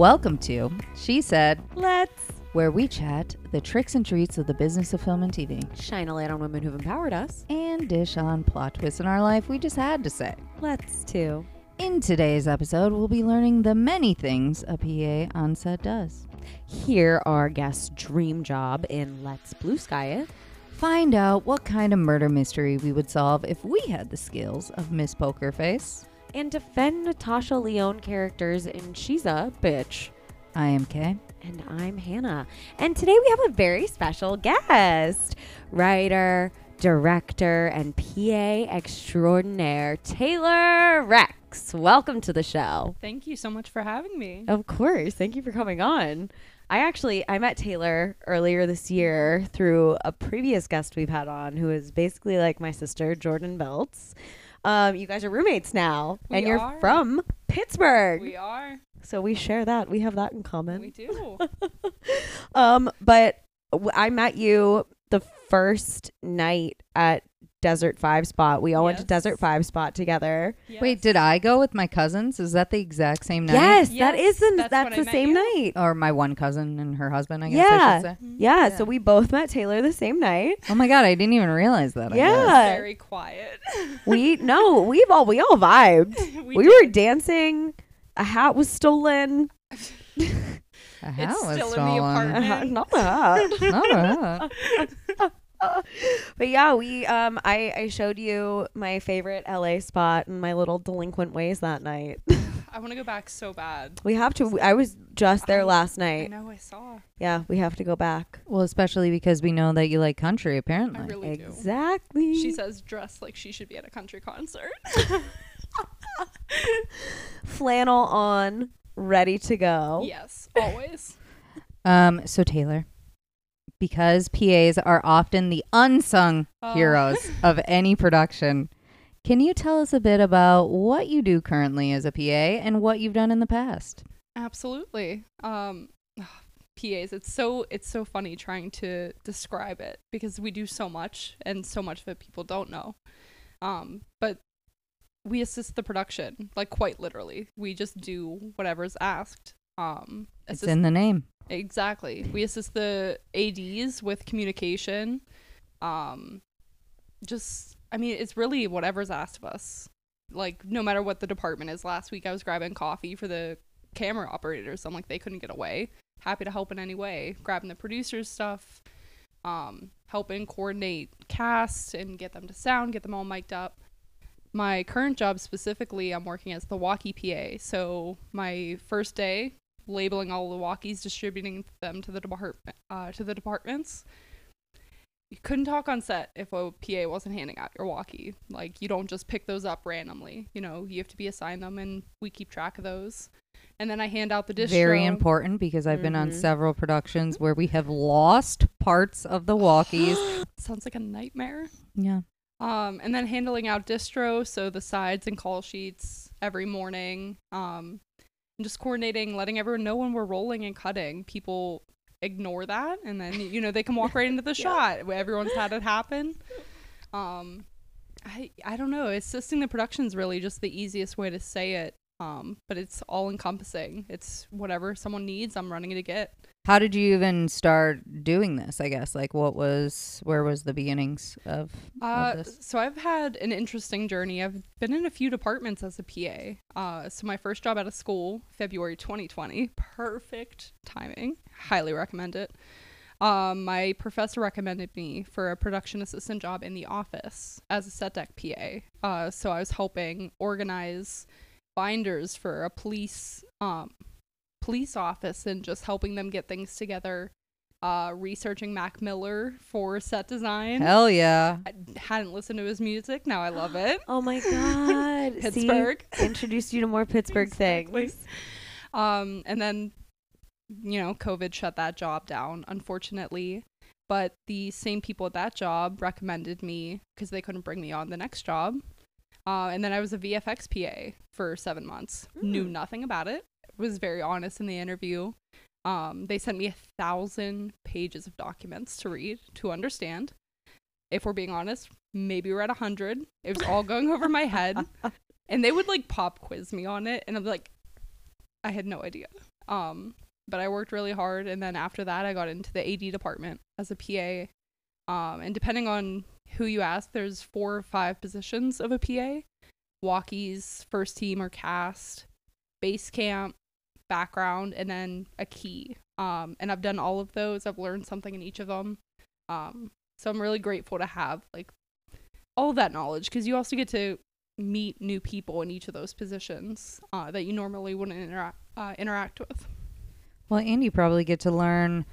Welcome to She Said, Let's where we chat the tricks and treats of the business of film and TV shine a light on women who've empowered us. and dish on plot twists in our life we just had to say. Let's too. In today's episode, we'll be learning the many things a PA on set does. Hear our guest's dream job in Let's Blue Sky It. Find out what kind of murder mystery we would solve if we had the skills of Miss Poker Face. And defend Natasha Lyonne characters in She's a Bitch. I am Kay. And I'm Hannah. And today we have a very special guest writer, director, and PA extraordinaire, Taylor Rex. Welcome to the show. Thank you so much for having me. Of course. Thank you for coming on. I actually I met Taylor earlier this year through a previous guest we've had on who is basically like my sister, Jordan Belts. Um, you guys are roommates now, We and you're are. from Pittsburgh. We are. so we share that. We have that in common. We do. um, but w- I met you the first night at Desert Five Spot. We all went to Yes. Desert Five Spot together. Wait, did I go with my cousins? Is that the exact same night? Yes, that Yes, is the, that's that's, when I the met same you. night. Or my one cousin and her husband, I guess I Yeah. should say. Yeah, Yeah. so we both met Taylor the same night. Oh my god, I didn't even realize that. I Yeah. guess. Very quiet. We no, we've all we all vibed. we We, were dancing. A hat was stolen. A hat It's was still in the stolen. apartment. A not a hat. Not a hat. but yeah, we um I I showed you my favorite LA spot and my little delinquent ways that night. I want to go back so bad. We have to. I was just there I- last night. I know I saw. Yeah, we have to go back. Well, especially because we know that you like country, apparently. I really do. Exactly. She says dress like she should be at a country concert. flannel on, ready to go. yes, always. Um, so Taylor, because PAs are often the unsung Oh. heroes of any production, can you tell us a bit about what you do currently as a PA and what you've done in the past? Absolutely. Um PAs it's so it's so funny trying to describe it because we do so much and so much of it people don't know. Um but we assist the production like quite literally. We just do whatever's asked. Um It's in the name. Exactly. We assist the ADs with communication. Um just I mean it's really whatever's asked of us. Like no matter what the department is. Last week I was grabbing coffee for the camera operators. I'm like they couldn't get away. Happy to help in any way. Grabbing the producers stuff. Um helping coordinate cast and get them to sound, get them all mic'd up. My current job specifically, I'm working as the walkie PA. So my first day labeling all the walkies, distributing them to the department uh, to the departments. You couldn't talk on set if a PA wasn't handing out your walkie. Like you don't just pick those up randomly. You know, you have to be assigned them, and we keep track of those. And then I hand out the distro. Very important because I've been on Mhm. several productions where we have lost parts of the walkies. Sounds like a nightmare. yeah. Um, and then handling out distro, so the sides and call sheets every morning. Um, and just coordinating, letting everyone know when we're rolling and cutting. People ignore that, and then you know they can walk right into the shot. Everyone's had it happen. Um, I I don't know. Assisting the production is really just the easiest way to say it. Um, but it's all encompassing. It's whatever someone needs. I'm running to get. How did you even start doing this? I guess like what was where was the beginnings of, Uh, of this? so I've had an interesting journey. I've been in a few departments as a PA. Uh, so my first job out of school, February 2020, perfect timing. Highly recommend it. Um, my professor recommended me for a production assistant job in the office as a set dec PA. Uh, so I was helping organize binders for a police um, police office and just helping them get things together. Uh, researching Mac Miller for set design. Hell yeah. I hadn't listened to his music. Now I love it. Oh my god. See? Pittsburgh. introduced you to more Pittsburgh Exactly. things. Um, and then, you know, COVID shut that job down, unfortunately. But the same people at that job recommended me because they couldn't bring me on the next job. Uh, and then I was a VFX PA for seven months. Knew Mm. nothing about it. Was very honest in the interview. Um, they sent me a thousand pages of documents to read to understand. If we're being honest, maybe we're at a hundred. It was all going over my head, and they would like pop quiz me on it, and I'm like, I had no idea. Um, but I worked really hard, and then after that, I got into the AD department as a PA. Um, and depending on who you ask, there's four or five positions of a PA: walkies, first team or cast, base camp, background, and then a key. Um, and I've done all of those. I've learned something in each of them. Um, so I'm really grateful to have like all that knowledge because you also get to meet new people in each of those positions uh, that you normally wouldn't interact uh, interact with. Well, and you probably get to learn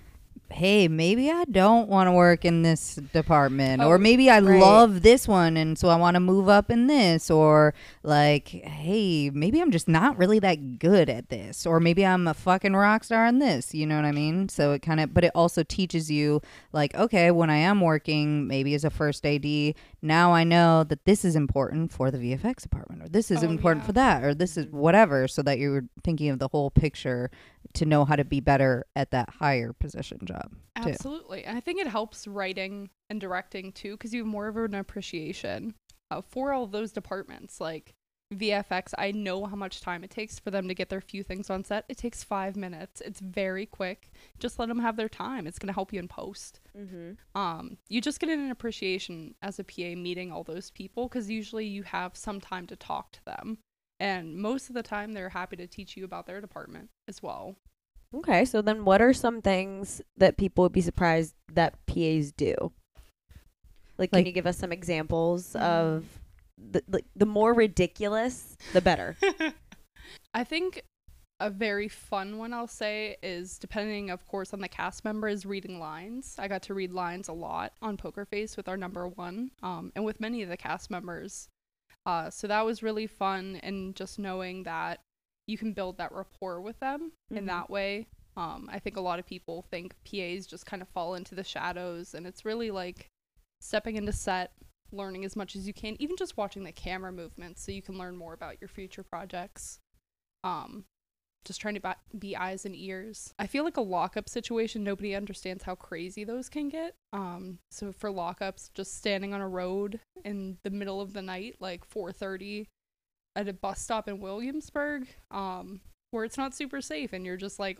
hey, maybe I don't want to work in this department, Oh, or maybe I right. love this one, and so I want to move up in this, or like, hey, maybe I'm just not really that good at this, or maybe I'm a fucking rock star in this. You know what I mean? So it kind of, but it also teaches you, like, okay, when I am working, maybe as a first AD, now I know that this is important for the VFX department, or this is Oh, important yeah. for that, or this is whatever, so that you're thinking of the whole picture to know how to be better at that higher position job. too. Absolutely. And I think it helps writing and directing too because you have more of an appreciation uh, for all those departments. Like VFX, I know how much time it takes for them to get their few things on set. It takes five minutes. It's very quick. Just let them have their time. It's going to help you in post. Mm-hmm. Um, you just get an appreciation as a PA meeting all those people because usually you have some time to talk to them. And most of the time, they're happy to teach you about their department as well. Okay, so then what are some things that people would be surprised that PAs do? Like, can you give us some examples of the like the more ridiculous, the better? I think a very fun one I'll say is depending, of course, on the cast member is reading lines. I got to read lines a lot on Poker Face with our number one, um, and with many of the cast members. Uh, so that was really fun, and just knowing that you can build that rapport with them in Mhm. that way. Um, I think a lot of people think PAs just kind of fall into the shadows, and it's really like stepping into set, learning as much as you can, even just watching the camera movements, so you can learn more about your future projects. Um, just trying to be eyes and ears. I feel like a lockup situation, nobody understands how crazy those can get. Um, so for lockups, just standing on a road in the middle of the night, like 4:30, at a bus stop in Williamsburg, um, where it's not super safe, and you're just like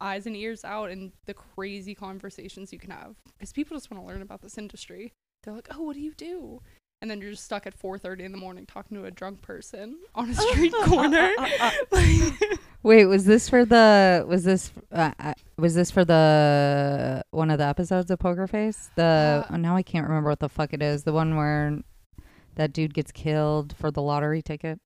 eyes and ears out, and the crazy conversations you can have because people just want to learn about this industry. They're like, "Oh, what do you do?" And then you're just stuck at 4:30 in the morning talking to a drunk person on a street corner. Like- Wait, was this for the? Was this? Uh, uh, was this for the one of the episodes of Poker Face? The Uh, oh, now I can't remember what the fuck it is. The one where that dude gets killed for the lottery ticket.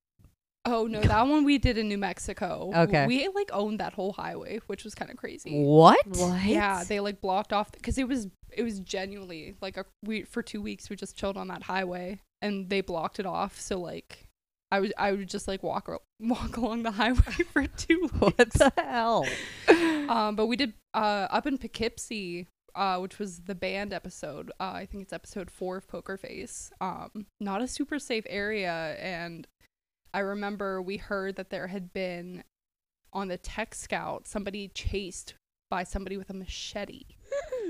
Oh no, that one we did in New Mexico. Okay. We like owned that whole highway, which was kind of crazy. What? What? Yeah, they like blocked off because it was it was genuinely like a we for 2 weeks we just chilled on that highway and they blocked it off. So like I would I would just like walk walk along the highway for 2 weeks. What the hell? Um but we did uh up in Poughkeepsie uh, which was the band episode. Uh, I think it's episode four of Poker Face. Um, not a super safe area, and I remember we heard that there had been on the tech scout somebody chased by somebody with a machete.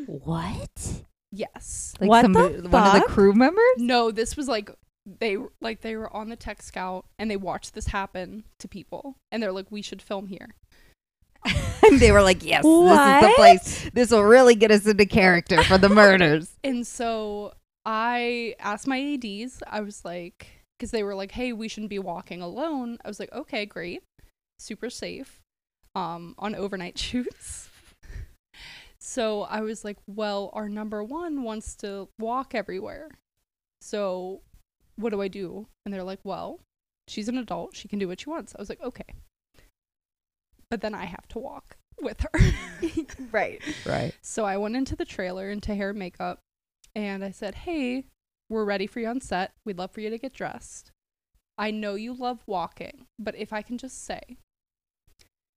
What? Yes. Like What somebody, the one of the crew members? No, this was like they like they were on the tech scout and they watched this happen to people, and they're like, we should film here. and they were like, "Yes, this is the What? place. This will really get us into character for the murders." And so I asked my ADs, I was like, because they were like, hey, we shouldn't be walking alone. I was like, okay, great. Super safe um, on overnight shoots. So I was like, well, our number one wants to walk everywhere. So what do I do? And they're like, well, she's an adult. She can do what she wants. I was like, okay. But then I have to walk with her. Right. Right. So I went into the trailer into hair and makeup and I said, Hey, we're ready for you on set. We'd love for you to get dressed. I know you love walking, but if I can just say,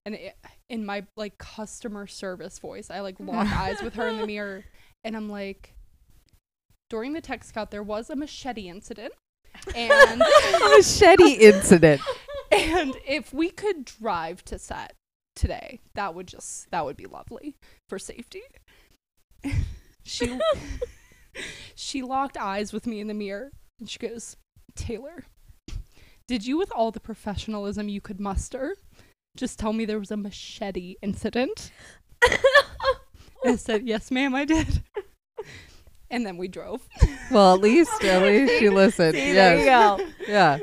and it, in my like customer service voice, I like mm-hmm. lock eyes with her in the mirror and I'm like, during the tech scout, there was a machete incident. And Machete incident. and if we could drive to set today, that would just that would be lovely for safety. she she locked eyes with me in the mirror and she goes, "Taylor, did you with all the professionalism you could muster just tell me there was a machete incident. I said, Yes, ma'am, I did. And then we drove. Well, at least at least she listened. See, yes. there you go. Yeah.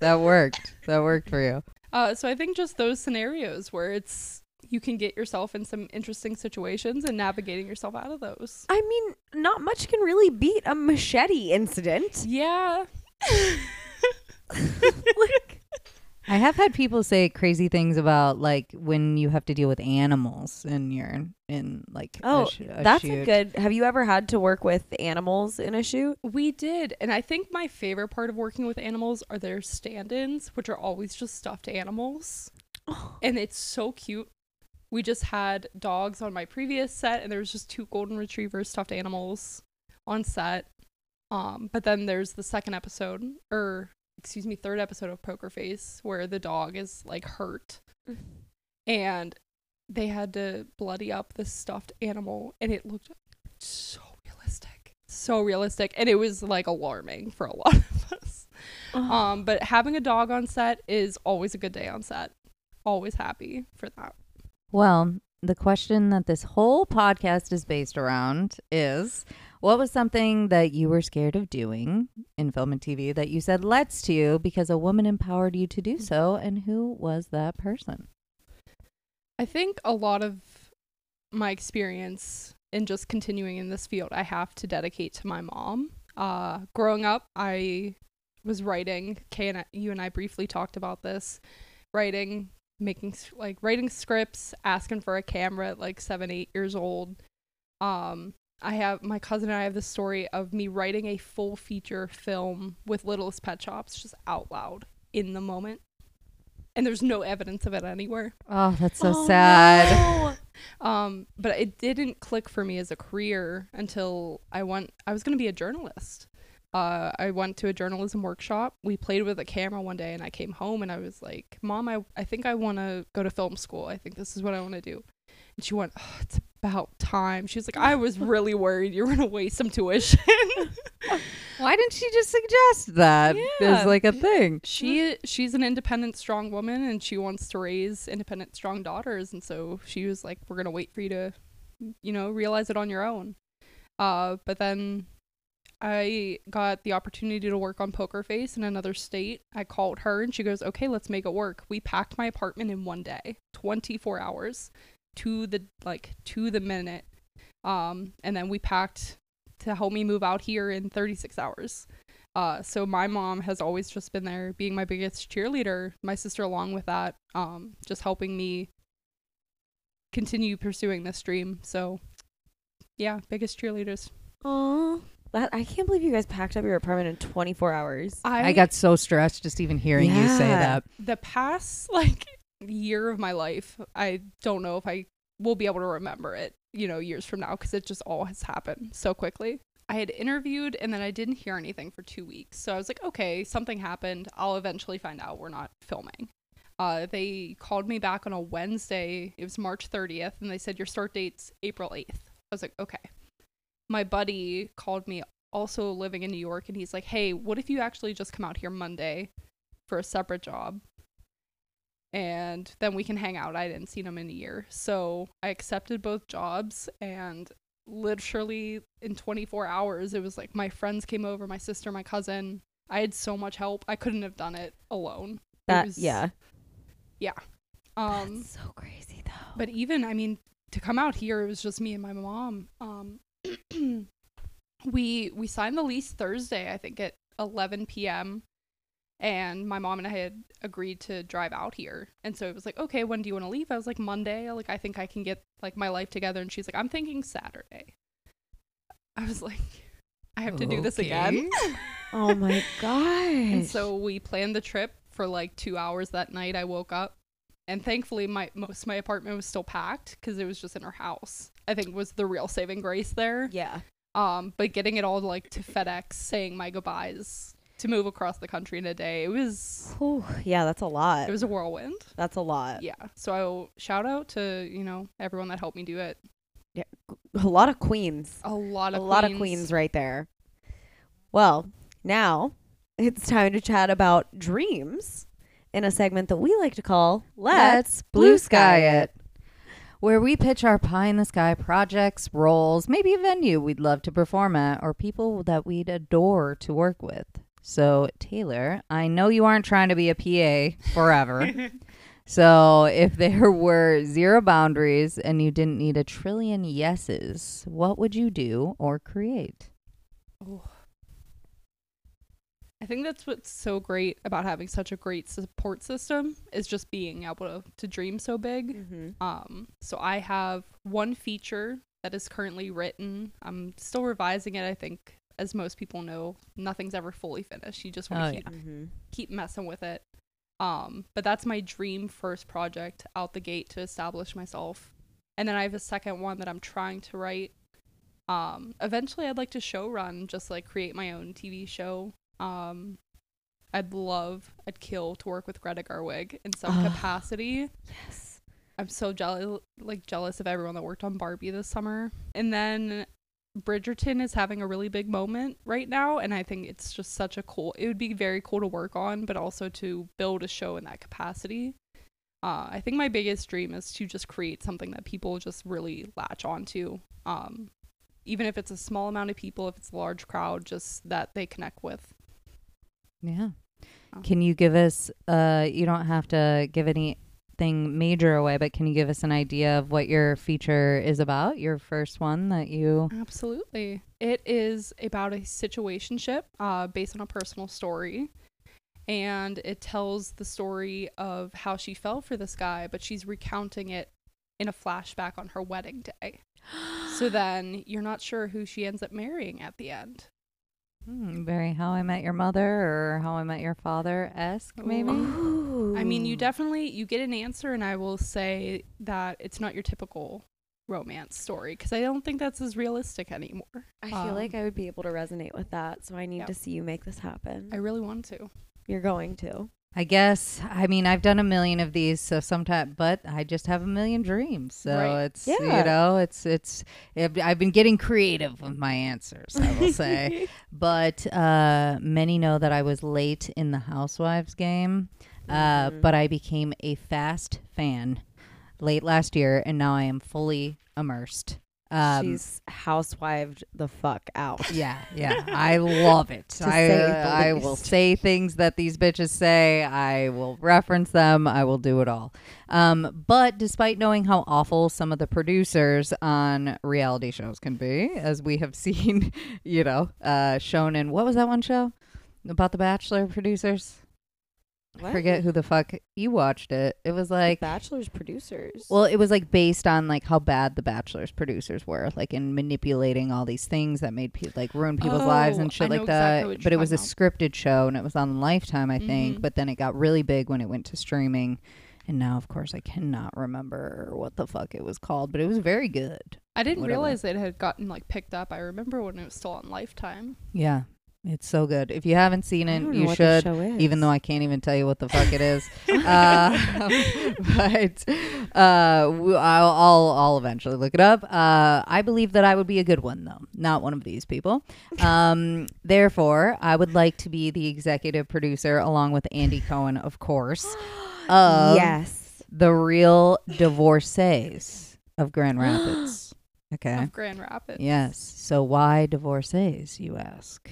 That worked. That worked for you. Uh, so I think just those scenarios where it's you can get yourself in some interesting situations and navigating yourself out of those. I mean, not much can really beat a machete incident. Yeah. like, I have had people say crazy things about like when you have to deal with animals and you're in like a oh, sh- a that's a good. Have you ever had to work with animals in a shoot? We did. And I think my favorite part of working with animals are their stand ins, which are always just stuffed animals. And it's so cute. We just had dogs on my previous set, and there was just two golden retriever stuffed animals on set. Um, but then there's the second episode, or excuse me, third episode of Poker Face, where the dog is like hurt, and they had to bloody up this stuffed animal, and it looked so realistic, so realistic, and it was like alarming for a lot of us. Um, but having a dog on set is always a good day on set. Always happy for that. Well, the question that this whole podcast is based around is what was something that you were scared of doing in film and TV that you said let's to because a woman empowered you to do so and who was that person? I think a lot of my experience in just continuing in this field, I have to dedicate to my mom. Uh, growing up, I was writing. Kay and I, you and I briefly talked about this. Writing, making like writing scripts, asking for a camera at like seven, eight years old. Um, I have my cousin and I have the story of me writing a full feature film with Littlest Pet Shops just out loud in the moment, and there's no evidence of it anywhere. Oh, that's so Oh, sad. no. Um, but it didn't click for me as a career until I went. I was going to be a journalist. Uh, I went to a journalism workshop. We played with a camera one day, and I came home and I was like, "Mom, I I think I want to go to film school. I think this is what I want to do." And she went, oh, "It's about time." She was like, "I was really worried you were going to waste some tuition." Why didn't she just suggest that Yeah. as like a thing? she she's an independent strong woman and she wants to raise independent strong daughters and so she was like we're going to wait for you to you know realize it on your own uh but then i got the opportunity to work on poker face in another state i called her and she goes okay let's make it work we packed my apartment in one day 24 hours to the like to the minute um and then we packed to help me move out here in 36 hours uh, so my mom has always just been there, being my biggest cheerleader. My sister, along with that, um, just helping me continue pursuing this dream. So, yeah, biggest cheerleaders. Aw. That I can't believe you guys packed up your apartment in 24 hours. I got so stressed just even hearing you say that. the past like year of my life. I don't know if I will be able to remember it, you know, years from now because it just all has happened so quickly. I had interviewed and then I didn't hear anything for two weeks. So I was like, okay, something happened. I'll eventually find out we're not filming. Uh, they called me back on a Wednesday. It was March 30th, and they said your start date's April 8th. I was like, okay. My buddy called me, also living in New York, and he's like, hey, what if you actually just come out here Monday for a separate job? And then we can hang out. I hadn't seen him in a year. So I accepted both jobs, and literally in 24 hours, it was like my friends came over, my sister, my cousin. I had so much help. I couldn't have done it alone. It That was- yeah. Um, That's so crazy though. but even I mean, to come out here, it was just me and my mom. Um, we we signed the lease Thursday, I think at 11 p.m. And my mom and I had agreed to drive out here, and so it was like, okay, when do you want to leave? I was like, Monday. Like, I think I can get like my life together. And she's like, I'm thinking Saturday. I was like, I have to do this again. oh my god. And so we planned the trip for like two hours that night. I woke up, and thankfully, my most of my apartment was still packed because it was just in her house. I think was the real saving grace there. yeah. Um, but getting it all like to FedEx, saying my goodbyes to move across the country in a day, it was Whew, yeah, that's a lot. it was a whirlwind. that's a lot. Yeah. So I'll shout out to you know everyone that helped me do it. Yeah. A lot of queens. A lot of A lot of queens right there. Well, now it's time to chat about dreams in a segment that we like to call Let's Blue Sky It. Where we pitch our pie in the sky projects, roles, maybe a venue we'd love to perform at, or people that we'd adore to work with. So, Taylor, I know you aren't trying to be a PA forever. so, if there were zero boundaries and you didn't need a trillion yeses, what would you do or create? Oh. I think that's what's so great about having such a great support system is just being able to, to dream so big. Mm-hmm. Um, so I have one feature that is currently written. I'm still revising it. I think, as most people know, nothing's ever fully finished. You just want to Oh, keep Mm-hmm. keep messing with it. Um, but that's my dream first project out the gate to establish myself. And then I have a second one that I'm trying to write. Um, eventually I'd like to show run, just like create my own TV show. Um, I'd love, I'd kill to work with Greta Gerwig in some Ah. capacity. Yes. I'm so jealous, like jealous of everyone that worked on Barbie this summer. And then Bridgerton is having a really big moment right now, and I think it's just such a cool. It would be very cool to work on, but also to build a show in that capacity. Uh, I think my biggest dream is to just create something that people just really latch onto. Um, even if it's a small amount of people, if it's a large crowd, just that they connect with. Yeah. Oh. Can you give us uh you don't have to give anything major away, but can you give us an idea of what your feature is about? Your first one that you Absolutely. It is about a situationship uh, based on a personal story. And it tells the story of how she fell for this guy, but she's recounting it in a flashback on her wedding day. So then you're not sure who she ends up marrying at the end. Hmm, very how I met your mother or how I met your father esque maybe? Ooh. I mean, you definitely you get an answer, and I will say that it's not your typical romance story because I don't think that's as realistic anymore. I feel um, like I would be able to resonate with that, so I need Yep. to see you make this happen. I really want to. You're going to. I guess I mean I've done a million of these so sometimes but I just have a million dreams. So Right. it's Yeah. you know, it's it's I've I've been getting creative with my answers, I will say. but uh, many know that I was late in the Housewives game, uh, Mhm. but I became a fast fan late last year, and now I am fully immersed. Um, She's housewived the fuck out. yeah, yeah, I love it. I I will say things that these bitches say. I will reference them. I will do it all. Um, but despite knowing how awful some of the producers on reality shows can be, as we have seen, you know, uh, shown in what was that one show about the Bachelor producers? I forget who the fuck you watched it. It was like the Bachelor's producers. well, it was like based on like how bad the Bachelor's producers were, like in manipulating all these things that made people like ruin people's lives Oh, and shit like know that. exactly but it was a talking scripted show and it was on Lifetime, I think. Mhm. But then it got really big when it went to streaming. And now, of course, I cannot remember what the fuck it was called, but it was very good. I didn't Whatever. realize it had gotten like picked up. I remember when it was still on Lifetime. Yeah, it's so good. If you haven't seen it, you should. Even though I can't even tell you what the fuck it is, uh, but uh, I'll, I'll I'll eventually look it up. Uh, I believe that I would be a good one, though, not one of these people. Um, therefore, I would like to be the executive producer, along with Andy Cohen, of course, of yes. the real divorcees of Grand Rapids. Okay. Of Grand Rapids. Yes. So why divorcees, you ask?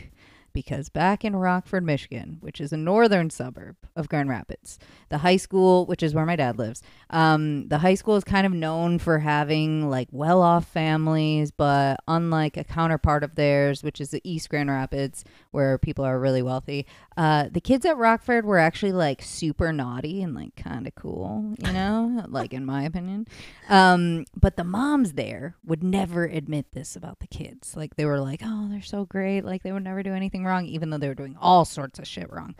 Because back in Rockford, Michigan, which is a northern suburb of Grand Rapids, the high school, which is where my dad lives, um, the high school is kind of known for having like well off families, but unlike a counterpart of theirs, which is the East Grand Rapids, where people are really wealthy, uh, the kids at Rockford were actually like super naughty and like kind of cool, you know, like in my opinion. Um, but the moms there would never admit this about the kids. Like they were like, "Oh, they're so great. Like they would never do anything wrong, even though they were doing all sorts of shit wrong."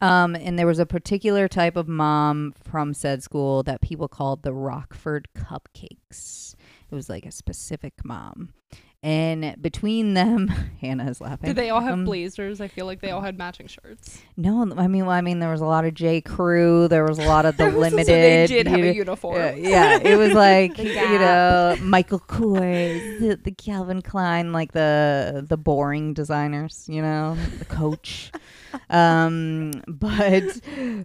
Um, and there was a particular type of mom from said school that people called the Rockford Cupcakes. It was like a specific mom. And between them, Hannah is laughing. Did they all have Um, blazers? I feel like they all had matching shirts. No, I mean, well, I mean, there was a lot of J. Crew. There was a lot of the limited. so they did have a uniform. yeah, yeah, it was like you know Michael Kors, the, the Calvin Klein, like the the boring designers, you know, the Coach. Um, but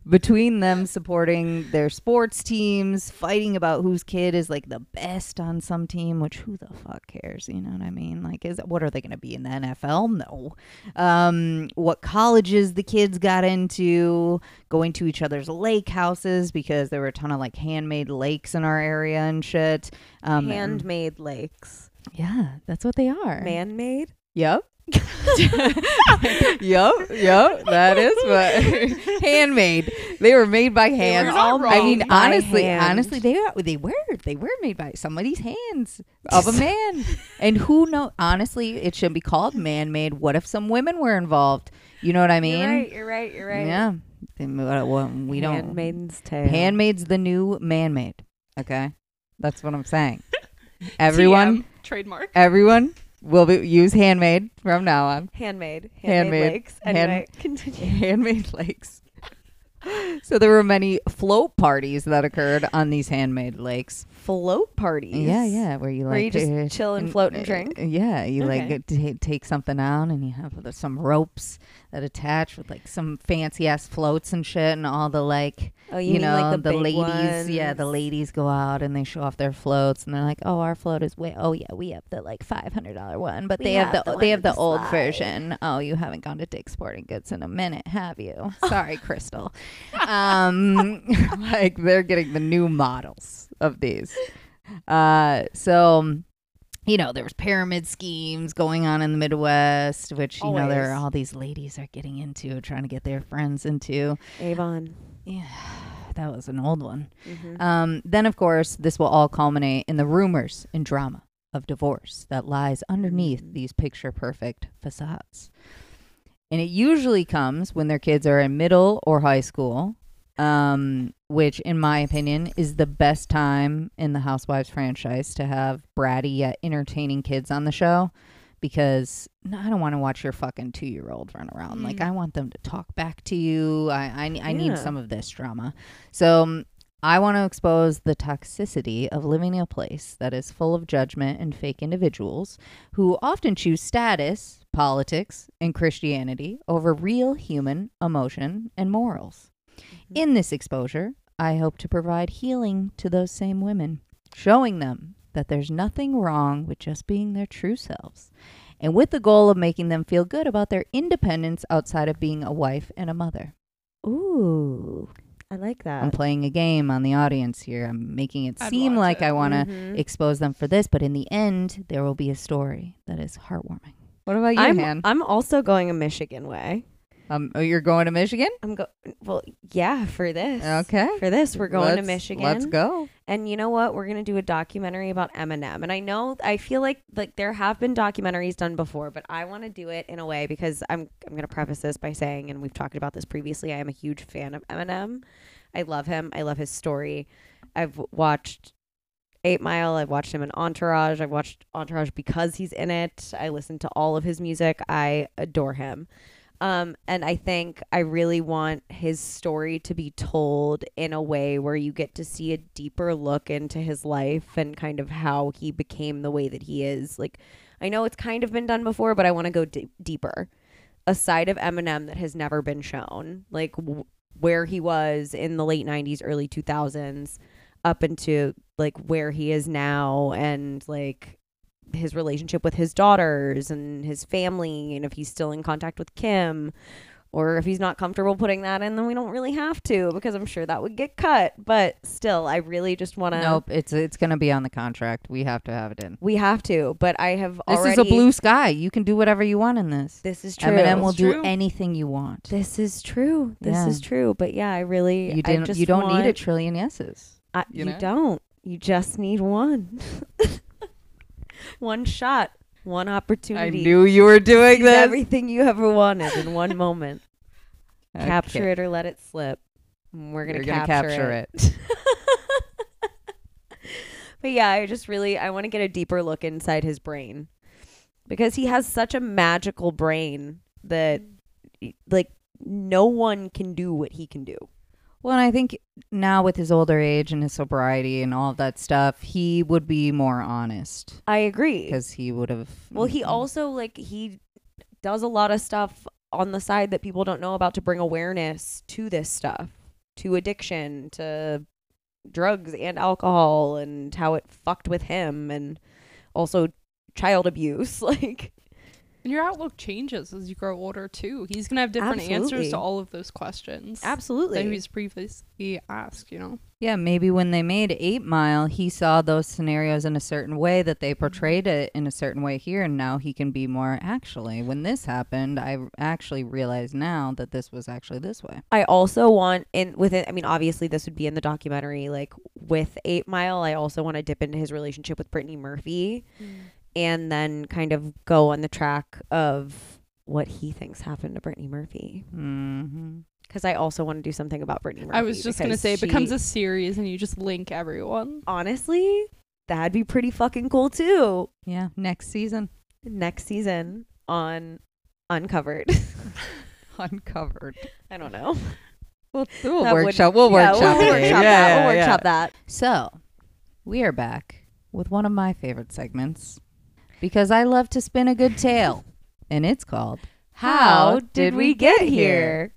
between them supporting their sports teams, fighting about whose kid is like the best on some team, which who the fuck cares? You know what I mean? Like, is what are they going to be in the NFL? No. Um, what colleges the kids got into, going to each other's lake houses because there were a ton of like handmade lakes in our area and shit. Um, and- Handmade lakes. yeah, that's what they are. Man made? Yep. yep, yep, that is what handmade. They were made by hand. not I mean, honestly, hand. honestly, they are, they were they were made by somebody's hands of a man. and who know? Honestly, it shouldn't be called man-made. What if some women were involved? You know what I mean? You're right. You're right. You're right. Yeah. Then what- what- we don't. Handmaid's Tale. Handmaid's the new man-made. Okay, that's what I'm saying. Everyone, TM, trademark. everyone will be, use handmade from now on. Handmade. Handmade, Handmade. lakes. Hand- continue. handmade lakes. So there were many float parties that occurred on these handmade lakes. Float parties. Yeah, yeah, where you like Where you just uh, chill and float and uh, drink? Yeah, you Okay. like t- take something out and you have the, some ropes that attach with like some fancy ass floats and shit, and all the like Oh, you, you, know like the, big ladies. Yeah, the ladies go out and they show off their floats, and they're like, "Oh, our float is way. Oh yeah, we have the like five hundred dollar one, but We they have, have the, the they have the the old slide." version. Oh, you haven't gone to Dick's Sporting Goods in a minute, have you? Sorry, Crystal. Um, like they're getting the new models of these. Uh, so you know, there was pyramid schemes going on in the Midwest, which you know there are all these ladies are getting into, trying to get their friends into. Avon. Yeah, that was an old one. Mhm. Um, then, of course, this will all culminate in the rumors and drama of divorce that lies underneath Mm. these picture perfect facades. And it usually comes when their kids are in middle or high school, um, which, in my opinion, is the best time in the Housewives franchise to have bratty yet entertaining kids on the show. Because no, I don't want to watch your fucking two year old run around. Like, Mm. I want them to talk back to you. I, I, I Yeah. need some of this drama. So um, I want to expose the toxicity of living in a place that is full of judgment and fake individuals who often choose status, politics, and Christianity over real human emotion and morals. In this exposure, I hope to provide healing to those same women, showing them that there's nothing wrong with just being their true selves, and with the goal of making them feel good about their independence outside of being a wife and a mother. Ooh, I like that. I'm playing a game on the audience here. I'm making it I'd seem like it. I want to Mhm. expose them for this, but in the end, there will be a story that is heartwarming. What about you, I'm, Han? I'm also going a Michigan way. Um, oh, you're going to Michigan? I'm go. Well, yeah, for this. Okay. For this, we're going to Let's- Michigan. Let's go. And you know what? We're gonna do a documentary about Eminem. And I know I feel like like there have been documentaries done before, but I want to do it in a way because I'm I'm gonna preface this by saying, and we've talked about this previously. I am a huge fan of Eminem. I love him. I love his story. I've watched Eight Mile. I've watched him in Entourage. I've watched Entourage because he's in it. I listen to all of his music. I adore him. Um, and I think I really want his story to be told in a way where you get to see a deeper look into his life and kind of how he became the way that he is. Like, I know it's kind of been done before, but I want to go d- deeper. A side of Eminem that has never been shown, like w- where he was in the late 90s, early 2000s, up into like where he is now, and like his relationship with his daughters and his family and if he's still in contact with Kim or if he's not comfortable putting that in then we don't really have to because I'm sure that would get cut but still I really just want to Nope, it's it's going to be on the contract. We have to have it in. we have to but I have already This already is a blue sky. You can do whatever you want in this. this is true Eminem will It's do true. anything you want. this is true this Yeah. is true but yeah I really You I didn't. just You don't need a trillion yeses. I, you you, know? don't you just need one one shot one opportunity. I knew you were doing this. everything you ever wanted in one moment Okay. capture it or let it slip. We're gonna, capture, capture it. but yeah, I just really I want to get a deeper look inside his brain because he has such a magical brain that like no one can do what he can do. Well, and I think now with his older age and his sobriety and all of that stuff, he would be more honest I agree. because he would have. Well, he also like he does a lot of stuff on the side that people don't know about to bring awareness to this stuff, to addiction, to drugs and alcohol and how it fucked with him and also child abuse like And your outlook changes as you grow older too. He's gonna have different answers to all of those questions. absolutely That he's previously asked, you know. Yeah, maybe when they made Eight Mile, he saw those scenarios in a certain way that they portrayed it in a certain way here, and now he can be more actually. When this happened, I actually realized now that this was actually this way. I also want in with it. I mean, obviously, this would be in the documentary. Like with Eight Mile, I also want to dip into his relationship with Brittany Murphy, mm. And then kind of go on the track of what he thinks happened to Brittany Murphy. Mm-hmm. Because I also want to do something about Brittany Murphy. I was just gonna say it becomes a series and you just link everyone. honestly that'd be pretty fucking cool too. Yeah, next season. Next season on Uncovered. Uncovered. I don't know. We'll, we'll That would- workshop. We'll yeah, workshop We'll workshop Yeah, that. yeah, we'll yeah. workshop that. So, we are back with one of my favorite segments because I love to spin a good tale, and it's called How did we get here?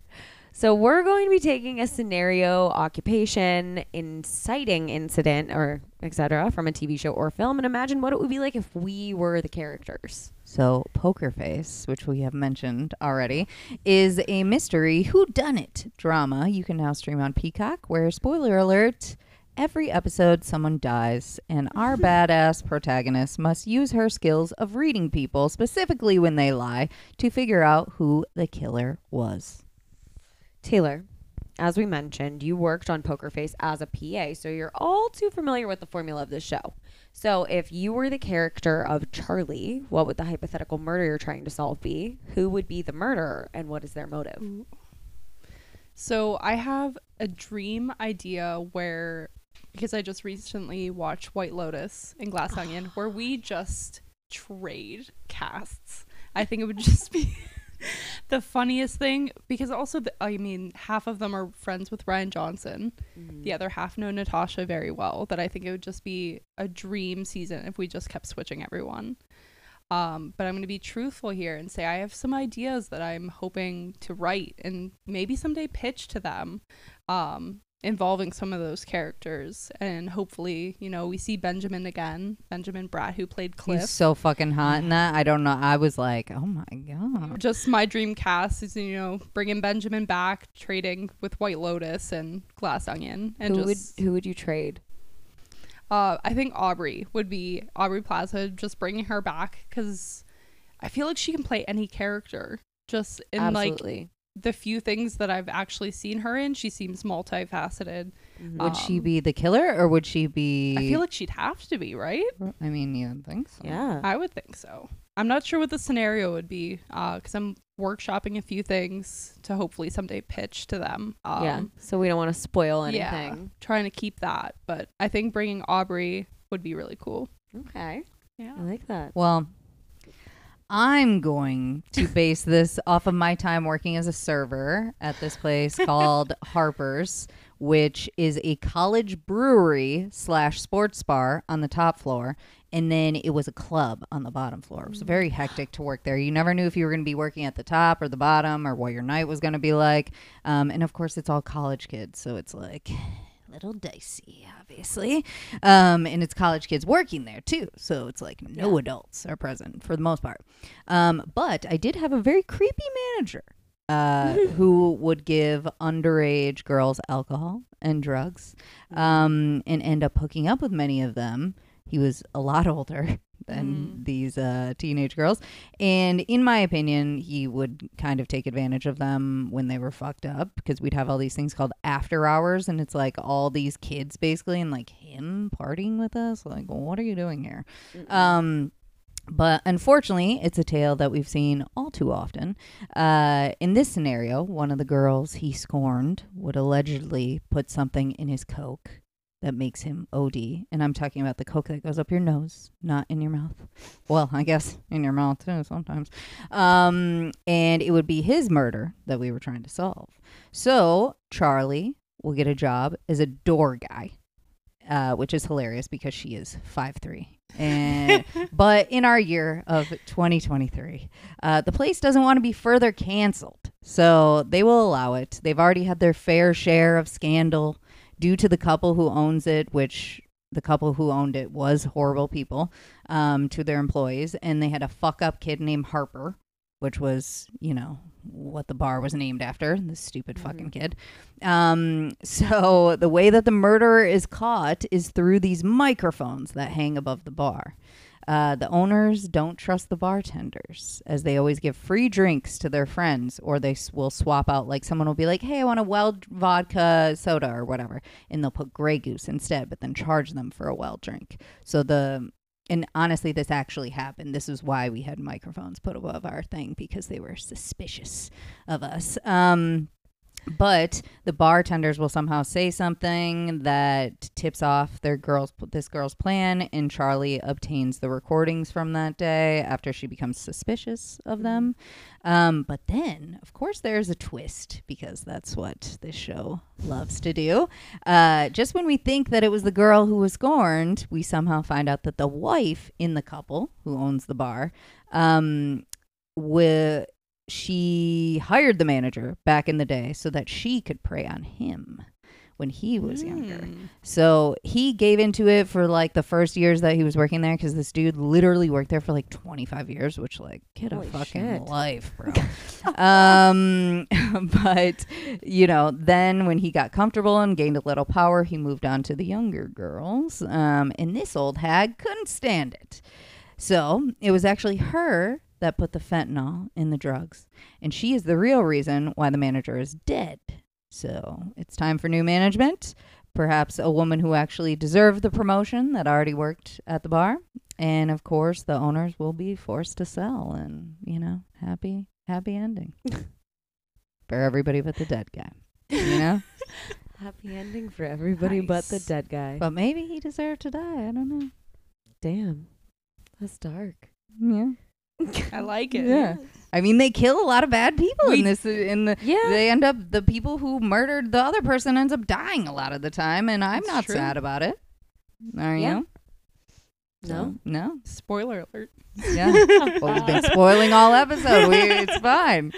So we're going to be taking a scenario, occupation, inciting incident, or etc. from a TV show or film, and imagine what it would be like if we were the characters. So, Poker Face, which we have mentioned already, is a mystery whodunit drama you can now stream on Peacock, where, spoiler alert, every episode someone dies, and our badass protagonist must use her skills of reading people, specifically when they lie, to figure out who the killer was. Taylor, as we mentioned, you worked on Poker Face as a PA, so you're all too familiar with the formula of this show. So, if you were the character of Charlie, what would the hypothetical murder you're trying to solve be? Who would be the murderer, and what is their motive? So I have a dream idea where because I just recently watched White Lotus and Glass Onion where we just trade casts. I think it would just be the funniest thing because also the, I mean half of them are friends with Rian Johnson. The other half know Natasha very well. That I think it would just be a dream season if we just kept switching everyone. Um, but I'm going to be truthful here and say I have some ideas that I'm hoping to write and maybe someday pitch to them um, involving some of those characters. And hopefully, you know, we see Benjamin again, Benjamin Bratt, who played Cliff. He's so fucking hot in that. I don't know. I was like, oh my god. just my dream cast is, you know, bringing Benjamin back, trading with White Lotus and Glass Onion. And who just, would who would you trade? Uh, I think Aubrey would be Aubrey Plaza, just bringing her back because I feel like she can play any character. Just in like Absolutely. The few things that I've actually seen her in, she seems multifaceted. Mhm. Would she Um, be the killer or would she be? I feel like she'd have to be right. I mean, you don't think so? yeah. I would think so. I'm not sure what the scenario would be because I'm workshopping a few things to hopefully someday pitch to them. Um, yeah. So we don't want to spoil anything. yeah, anything. trying to keep that, but I think bringing Aubrey would be really cool. Okay. Yeah. I like that. Well, I'm going to base this off of my time working as a server at this place called Harper's, which is a college brewery slash sports bar on the top floor. And then it was a club on the bottom floor. It was very hectic to work there. You never knew if you were going to be working at the top or the bottom or what your night was going to be like. Um, and of course, it's all college kids. So it's like little dicey, obviously. Um, and it's college kids working there too. So it's like no adults are present for the most part. Um, but I did have a very creepy manager uh, who would give underage girls alcohol and drugs um, and end up hooking up with many of them. He was a lot older than these uh, teenage girls. And in my opinion, he would kind of take advantage of them when they were fucked up because we'd have all these things called after hours. And it's like all these kids basically and like him partying with us. Like, what are you doing here? Um, but unfortunately, it's a tale that we've seen all too often. Uh, in this scenario, one of the girls he scorned would allegedly put something in his Coke that makes him OD. And I'm talking about the Coke that goes up your nose, not in your mouth. Well, I guess in your mouth too sometimes. Um, and it would be his murder that we were trying to solve. So Charlie will get a job as a door guy. uh, which is hilarious because she is five three. And but in our year of 2023, uh, the place doesn't want to be further canceled, so they will allow it. They've already had their fair share of scandal due to the couple who owns it, which the couple who owned it was horrible people um, to their employees, and they had a fuck up kid named Harper, which was you know what the bar was named after this stupid fucking kid. Um, so the way that the murderer is caught is through these microphones that hang above the bar. Uh, the owners don't trust the bartenders as they always give free drinks to their friends or they s- will swap out like someone will be like hey i want a well vodka soda or whatever and they'll put Grey Goose instead but then charge them for a well drink. So the and honestly this actually happened. This is why we had microphones put above our thing because they were suspicious of us. Um but the bartenders will somehow say something that tips off their girl's this girl's plan and charlie obtains the recordings from that day after she becomes suspicious of them. Um, but then of course there's a twist because that's what this show loves to do. Uh, just when we think that it was the girl who was scorned we somehow find out that the wife in the couple who owns the bar um, wi- she hired the manager back in the day so that she could prey on him when he was younger. Mm. So he gave into it for like the first years that he was working there because this dude literally worked there for like 25 years, which like get Holy a fucking shit. life, bro. um, but you know, then when he got comfortable and gained a little power, he moved on to the younger girls. Um, and this old hag couldn't stand it. So it was actually her that put the fentanyl in the drugs. And she is the real reason why the manager is dead. So it's time for new management. Perhaps a woman who actually deserved the promotion that already worked at the bar. And of course, the owners will be forced to sell. And, you know, happy, happy ending for everybody but the dead guy. You know? Happy ending for everybody but the dead guy. but maybe he deserved to die. I don't know. Damn. That's dark. Yeah. I like it. Yeah. I mean, they kill a lot of bad people in this. In the Yeah. they end up the people who murdered the other person ends up dying a lot of the time, and I'm It's not true. sad about it. Are Yeah. you? no. So, no. Spoiler alert. Yeah. well, we've been spoiling all episode. We, it's fine.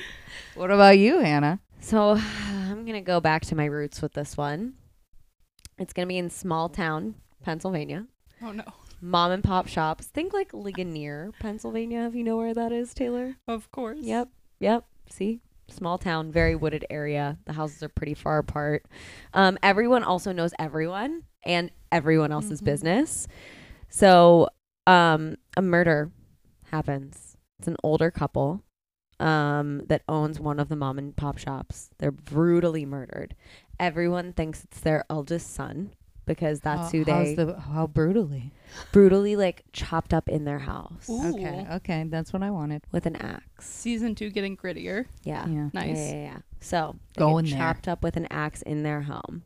What about you, Hannah? So I'm gonna go back to my roots with this one. It's gonna be in small town, Pennsylvania. Oh no. Mom and pop shops. Think like Ligonier, Pennsylvania, if you know where that is, Taylor. Of course. Yep. Yep. See? Small town, very wooded area. The houses are pretty far apart. Um, everyone also knows everyone and everyone else's Mhm. business. So um, a murder happens. It's an older couple um, that owns one of the mom and pop shops. They're brutally murdered. Everyone thinks it's their eldest son because that's How- who they the, how brutally? brutally like chopped up in their house Ooh. Okay, okay, that's what I wanted. with an axe. Season two getting grittier. Yeah. Yeah. Nice. Yeah, yeah, yeah. So they Go get in there. chopped up with an axe in their home.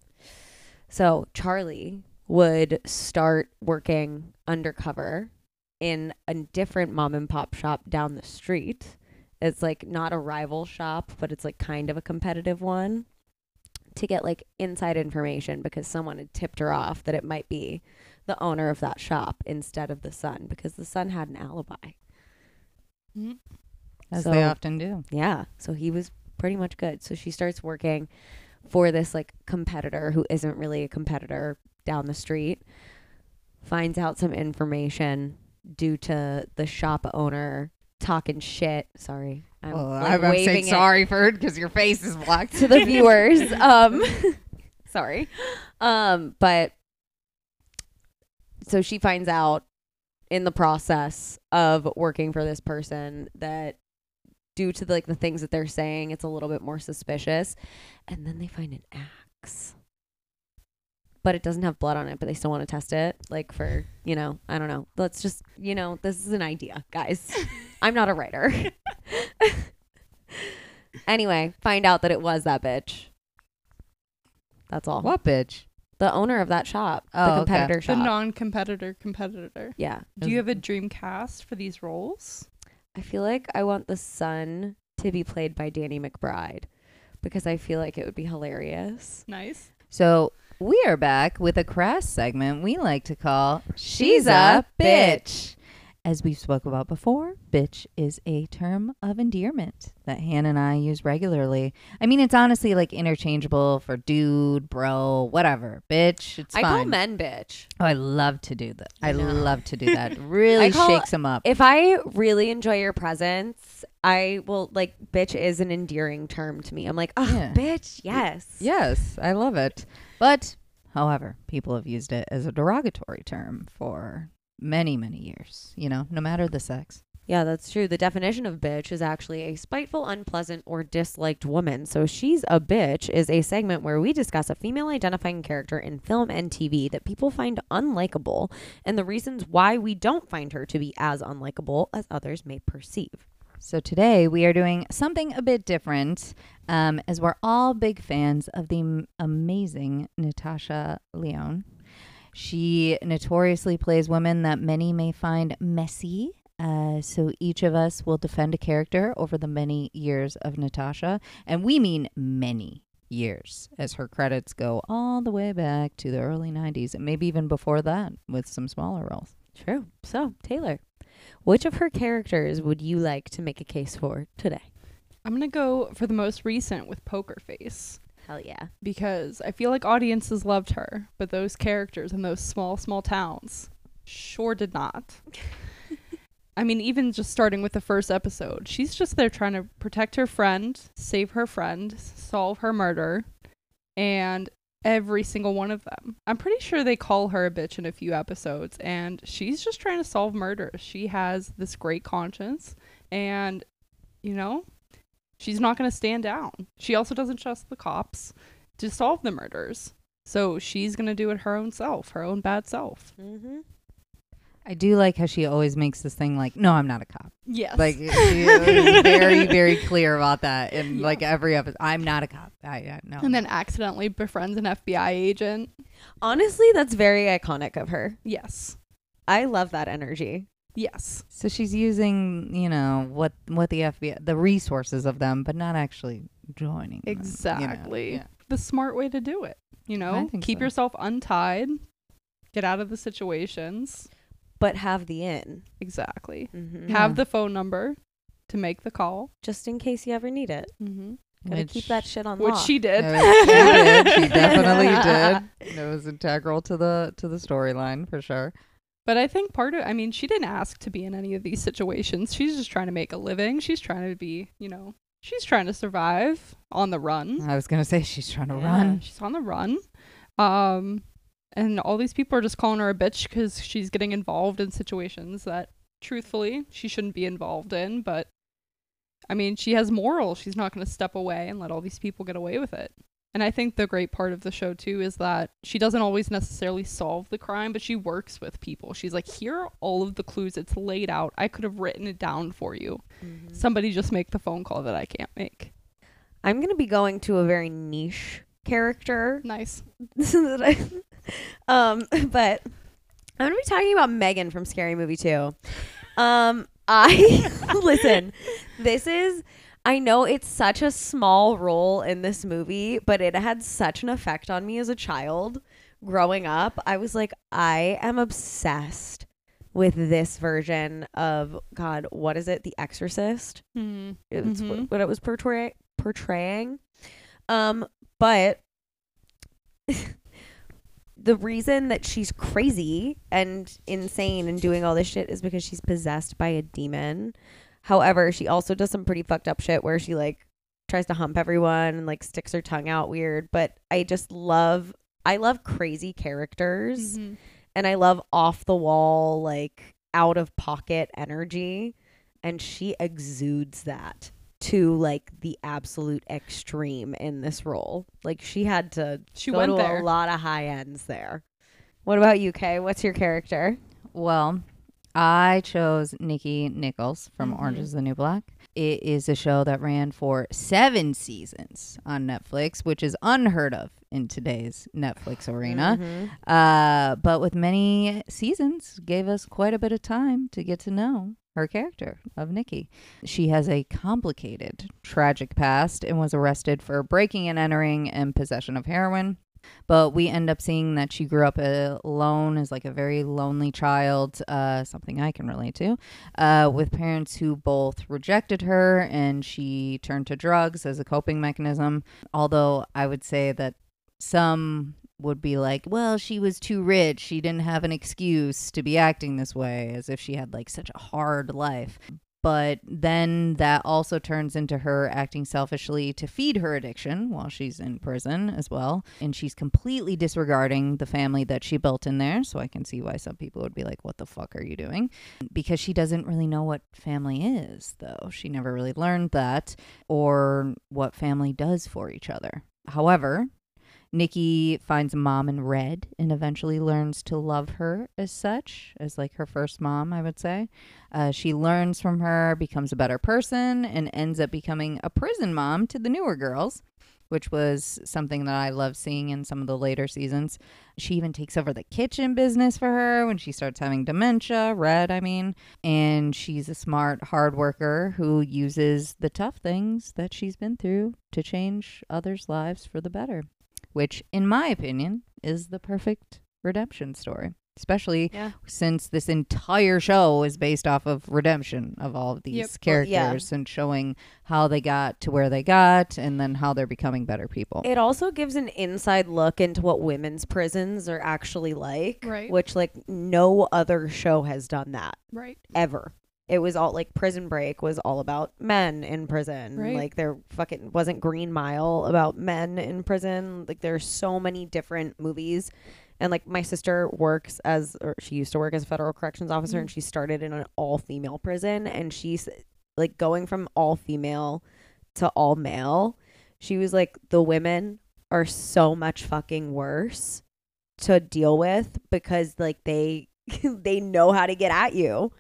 So Charlie would start working undercover in a different mom and pop shop down the street. It's like not a rival shop, but it's like kind of a competitive one to get like inside information because someone had tipped her off that it might be the owner of that shop instead of the son because the son had an alibi. Mm. As So- they often do. Yeah. So he was pretty much good. So she starts working for this like competitor who isn't really a competitor down the street. Finds out some information due to the shop owner talking shit. Sorry. I'm, well, like, I'm, saying it sorry for it because your face is blocked. to the viewers. um sorry. Um but so she finds out in the process of working for this person that due to like the things that they're saying it's a little bit more suspicious and then they find an axe but it doesn't have blood on it but they still want to test it like for you know i don't know let's just you know this is an idea guys i'm not a writer anyway find out that it was that bitch that's all What bitch? the owner of that shop Oh, the okay. competitor shop. The non-competitor competitor. yeah Do you have a dream cast for these roles? I feel like I want the son to be played by Danny McBride because I feel like it would be hilarious. Nice. So We are back with a crass segment we like to call She's a Bitch. As we've spoke about before, bitch is a term of endearment that Han and I use regularly. I mean, it's honestly like interchangeable for dude, bro, whatever. Bitch, it's I fine. call men bitch. Oh, I love to do that. I love to do that. Really call- shakes them up. If I really enjoy your presence, I will like bitch is an endearing term to me. I'm like, oh, Yeah. bitch, yes. Yes, I love it. But, however, people have used it as a derogatory term for many, many years, you know, no matter the sex. Yeah, that's true. The definition of bitch is actually a spiteful, unpleasant, or disliked woman. So she's a bitch is a segment where we discuss a female identifying character in film and TV that people find unlikable and the reasons why we don't find her to be as unlikable as others may perceive. So today we are doing something a bit different, um, as we're all big fans of the m- amazing Natasha Lyonne. She notoriously plays women that many may find messy. Uh, so each of us will defend a character over the many years of Natasha, and we mean many years, as her credits go all the way back to the early '90s, and maybe even before that, with some smaller roles. True. So, Taylor, which of her characters would you like to make a case for today? I'm gonna go for the most recent with Poker Face Hell yeah. because I feel like audiences loved her, but those characters in those small, small towns sure did not. I mean, even just starting with the first episode, she's just there trying to protect her friend, save her friend, solve her murder, and every single one of them. I'm pretty sure they call her a bitch in a few episodes, and she's just trying to solve murders. She has this great conscience, and, you know, she's not going to stand down. She also doesn't trust the cops to solve the murders. So she's going to do it her own self, her own bad self. Mm-hmm. I do like how she always makes this thing like, "No, I'm not a cop." Yes. Like she is very, very clear about that in Yeah. like every episode. I'm not a cop. I, I no. and then accidentally befriends an FBI agent. Honestly, that's very iconic of her. Yes. I love that energy. Yes. so she's using, you know, what what the FBI, the resources of them, but not actually joining. them, you know? Exactly. Yeah. The smart way to do it. You I know, think keep so. yourself untied, get out of the situations. But have the in. Exactly. Mm-hmm. Yeah. Have the phone number to make the call. Just in case you ever need it. Mm-hmm. Gotta Which- keep that shit on Which lock. she did. She did. She definitely did. It was integral to the to the storyline for sure. But I think part of, I mean, she didn't ask to be in any of these situations. She's just trying to make a living. She's trying to be, you know, she's trying to survive on the run. I was gonna say she's trying to Yeah. run. She's on the run. Um, and all these people are just calling her a bitch because she's getting involved in situations that, truthfully, she shouldn't be involved in. But I mean, she has morals. She's not going to step away and let all these people get away with it. And I think the great part of the show too is that she doesn't always necessarily solve the crime, but she works with people. She's like, here are all of the clues. It's laid out. I could have written it down for you. Mhm. Somebody just make the phone call that I can't make. I'm gonna be going to a very niche character. Nice. um, but I'm gonna be talking about Megan from Scary Movie 2. Um, I listen. This is. I know it's such a small role in this movie, but it had such an effect on me as a child growing up. I was like, I am obsessed with this version of God. What is it? The Exorcist. Hmm. It's Mhm. what it was portray- portraying. Um, but the reason that she's crazy and insane and doing all this shit is because she's possessed by a demon. However, she also does some pretty fucked up shit where she like tries to hump everyone and like sticks her tongue out weird. But I just love I love crazy characters Mhm. and I love off the wall, like out of pocket energy. And she exudes that to like the absolute extreme in this role. Like she had to She go went to there. a lot of high ends there. What about you, Kay? What's your character? Well, I chose Nikki Nichols from Mhm. Orange is the New Black. It is a show that ran for seven seasons on Netflix, which is unheard of in today's Netflix arena. Mhm. Uh, but with many seasons, gave us quite a bit of time to get to know her character of Nikki. She has a complicated, tragic past and was arrested for breaking and entering and possession of heroin. But we end up seeing that she grew up alone as like a very lonely child, uh, something I can relate to, uh, with parents who both rejected her and she turned to drugs as a coping mechanism. Although I would say that some would be like, well, she was too rich. She didn't have an excuse to be acting this way, as if she had like such a hard life. But then that also turns into her acting selfishly to feed her addiction while she's in prison as well. And she's completely disregarding the family that she built in there. So I can see why some people would be like, what the fuck are you doing? Because she doesn't really know what family is, though. She never really learned that or what family does for each other. However, Nikki finds a mom in red and eventually learns to love her as such, as like her first mom, I would say. Uh, she learns from her, becomes a better person, and ends up becoming a prison mom to the newer girls, which was something that I love seeing in some of the later seasons. She even takes over the kitchen business for her when she starts having dementia, red, I mean. And she's a smart, hard worker who uses the tough things that she's been through to change others' lives for the better which, in my opinion, is the perfect redemption story. Especially Yeah. since this entire show is based off of redemption of all of these Yep. Well, characters yeah. and showing how they got to where they got and then how they're becoming better people. It also gives an inside look into what women's prisons are actually like, Right. which like no other show has done that Right. ever. It was all like Prison Break was all about men in prison. Right. Like there fucking wasn't Green Mile about men in prison. Like there's so many different movies. And like my sister works as or she used to work as a federal corrections officer mm-hmm. and she started in an all female prison and she's like going from all female to all male. She was like the women are so much fucking worse to deal with because like they they know how to get at you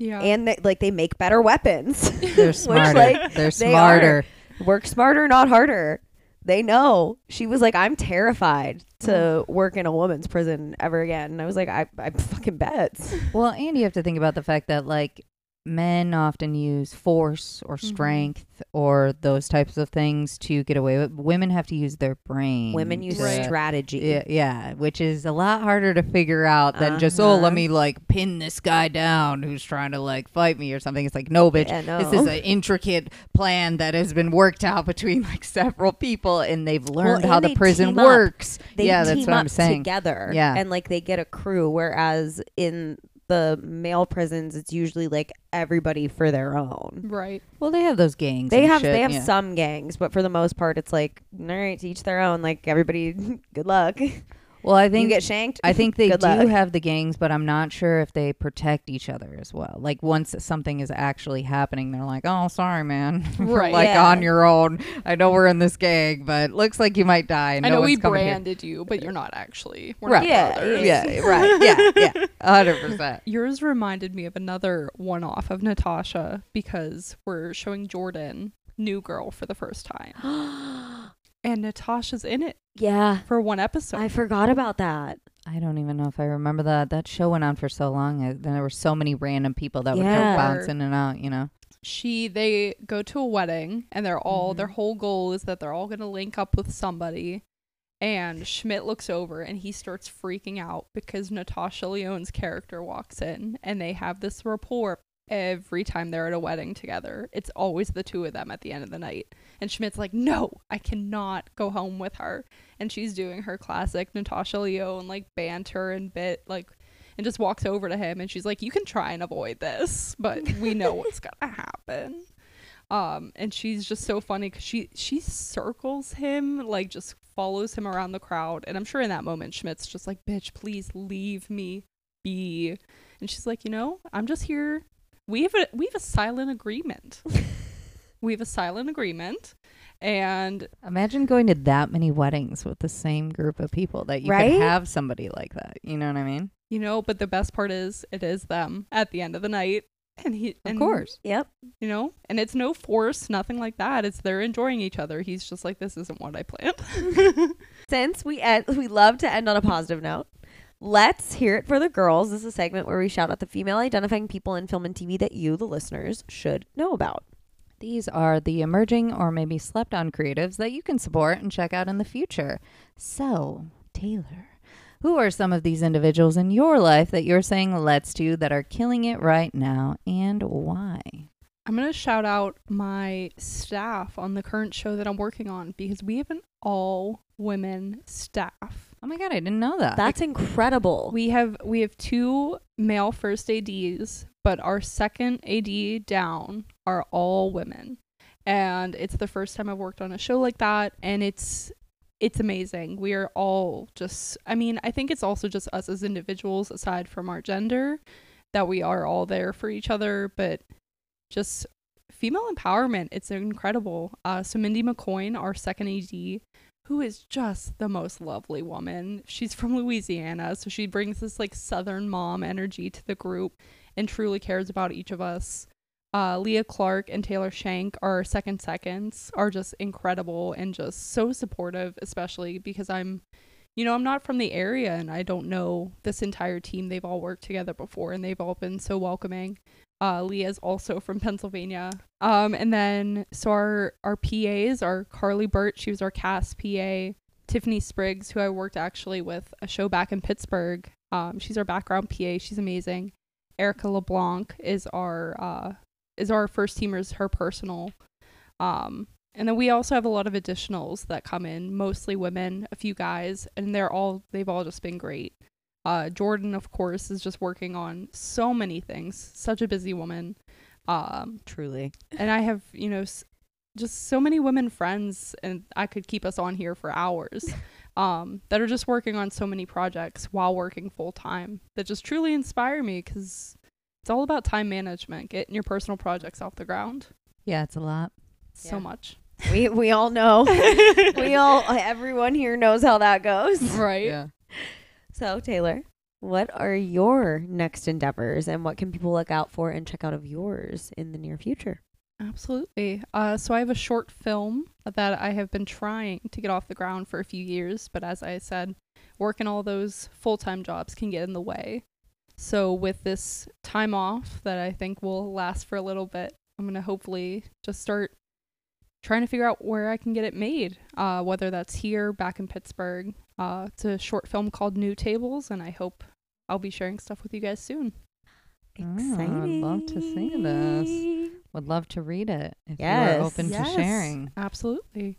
Yeah. and they, like they make better weapons. They're Which, smarter. like, they're they smarter. Work smarter, not harder. They know. She was like, I'm terrified to mm-hmm. work in a woman's prison ever again. And I was like, I, I fucking bet. Well, and you have to think about the fact that like men often use force or Mm-hmm. strength or those types of things to get away with. Women have to use their brain. Women use to- strategy. Yeah, yeah, which is a lot harder to figure out than just oh, Uh-huh. let me like pin this guy down who's trying to like fight me or something. It's like no, bitch, Yeah, this is an intricate plan that has been worked out between like several people, and they've learned and how the prison works. Yeah, that's what I'm saying. together. Yeah. And like they get a crew, whereas in the male prisons, it's usually like everybody for their own. right. Well, they have those gangs. They and have shit, they have yeah. some gangs, but for the most part, it's like all right, to each their own. Like everybody, good luck. Well, I you think get shanked. I think they do luck. have the gangs, but I'm not sure if they protect each other as well. Like once something is actually happening, they're like, "Oh, sorry, man, Right. like Yeah. on your own. I know we're in this gang, but looks like you might die. I no know we coming here." branded you, but you're not actually. We're Right. not Yeah, brothers. Yeah, right. Yeah, yeah, hundred percent. Yours reminded me of another one off of Natasha because we're showing Jordan New Girl for the first time. And Natasha's in it yeah, for one episode. I forgot about that. I don't even know if I remember that. That show went on for so long. uh, Then there were so many random people that would Yeah. go bounce in and out. You know. she they go to a wedding and they're all their whole goal is that they're all going to link up with somebody and Schmidt looks over and he starts freaking out because Natasha Lyonne's character walks in and they have this rapport every time they're at a wedding together. It's always the two of them at the end of the night. And Schmidt's like, "No, I cannot go home with her." And she's doing her classic Natasha Lyonne like banter and bit like and just walks over to him and she's like, "You can try and avoid this, but we know what's gonna happen." Um, and she's just so funny because she she circles him like just follows him around the crowd, and I'm sure in that moment Schmidt's just like, "Bitch, please leave me be," and she's like, "You know, I'm just here. We have a we have a silent agreement. we have a silent agreement." And Imagine going to that many weddings with the same group of people that you Right? could have somebody like that. You know what I mean? you know, but the best part is it is them at the end of the night. And he, Of course. Yep. you know, and it's no force, nothing like that. It's they're enjoying each other. He's just like, this isn't what I planned. Since we end, we love to end on a positive note. Let's hear it for the girls. This is a segment where we shout out the female identifying people in film and TV that you, the listeners, should know about. These are the emerging or maybe slept on creatives that you can support and check out in the future. So, Taylor, who are some of these individuals in your life that you're saying let's to that are killing it right now and why? I'm going to shout out my staff on the current show that I'm working on because we have an all women staff. Oh my god, I didn't know that. That's incredible. We have we have two male first ADs, but our second AD down are all women. And it's the first time I've worked on a show like that and it's it's amazing. We are all just I mean, I think it's also just us as individuals aside from our gender that we are all there for each other, but just female empowerment. It's incredible. Uh, so Mindy McCoyne, our second AD, who is just the most lovely woman. She's from Louisiana, so she brings this like Southern mom energy to the group and truly cares about each of us. Uh, Leah Clark and Taylor Shank, our second seconds, are just incredible and just so supportive, especially because I'm, you know, I'm not from the area and I don't know this entire team. They've all worked together before and they've all been so welcoming. Uh, Leah's also from Pennsylvania. Um, and then so our our PAs are Carly Burt, she was our cast PA. Tiffany Spriggs, who I worked actually with a show back in Pittsburgh. Um, she's our background PA. She's amazing. Erica LeBlanc is our uh, is our first teamers, her personal. Um, and then we also have a lot of additionals that come in, mostly women, a few guys, and they're all they've all just been great. Uh, Jordan, of course, is just working on so many things. Such a busy woman. Um, truly. and I have, you know, s- just so many women friends, and I could keep us on here for hours. Um, that are just working on so many projects while working full time. That just truly inspire me because it's all about time management, getting your personal projects off the ground. Yeah, it's a lot. So Yeah. much, we we all know. we all everyone here knows how that goes. right? So, Taylor, what are your next endeavors and what can people look out for and check out of yours in the near future? Absolutely. Uh, so I have a short film that I have been trying to get off the ground for a few years, but as I said, working all those full time jobs can get in the way. So with this time off that I think will last for a little bit, I'm gonna hopefully just start trying to figure out where I can get it made. Uh, whether that's here, back in Pittsburgh. Uh, it's a short film called New Tables, and I hope I'll be sharing stuff with you guys soon. Oh, I'd love to see this. Would love to read it if you are open yes. to sharing. Absolutely.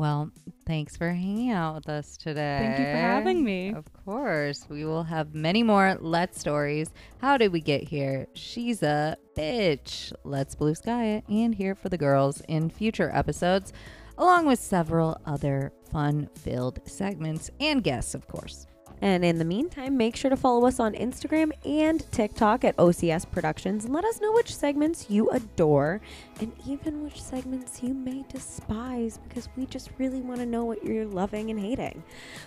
Well, thanks for hanging out with us today. Thank you for having me. Of course. We will have many more Let's stories. How did we get here? She's a bitch. Let's blue sky it and hear it for the girls in future episodes, along with several other fun filled segments and guests, of course. And in the meantime, make sure to follow us on Instagram and TikTok at OCS Productions and let us know which segments you adore and even which segments you may despise because we just really want to know what you're loving and hating.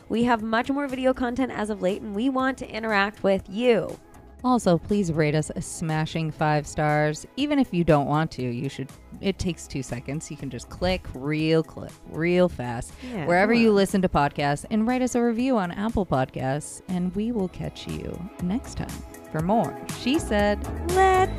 We have much more video content as of late and we want to interact with you. Also, please rate us a smashing five stars. Even if you don't want to, you should. It takes two seconds. You can just click real click real fast, Yeah, wherever you listen to podcasts, and write us a review on Apple Podcasts. And we will catch you next time for more. She said. Let's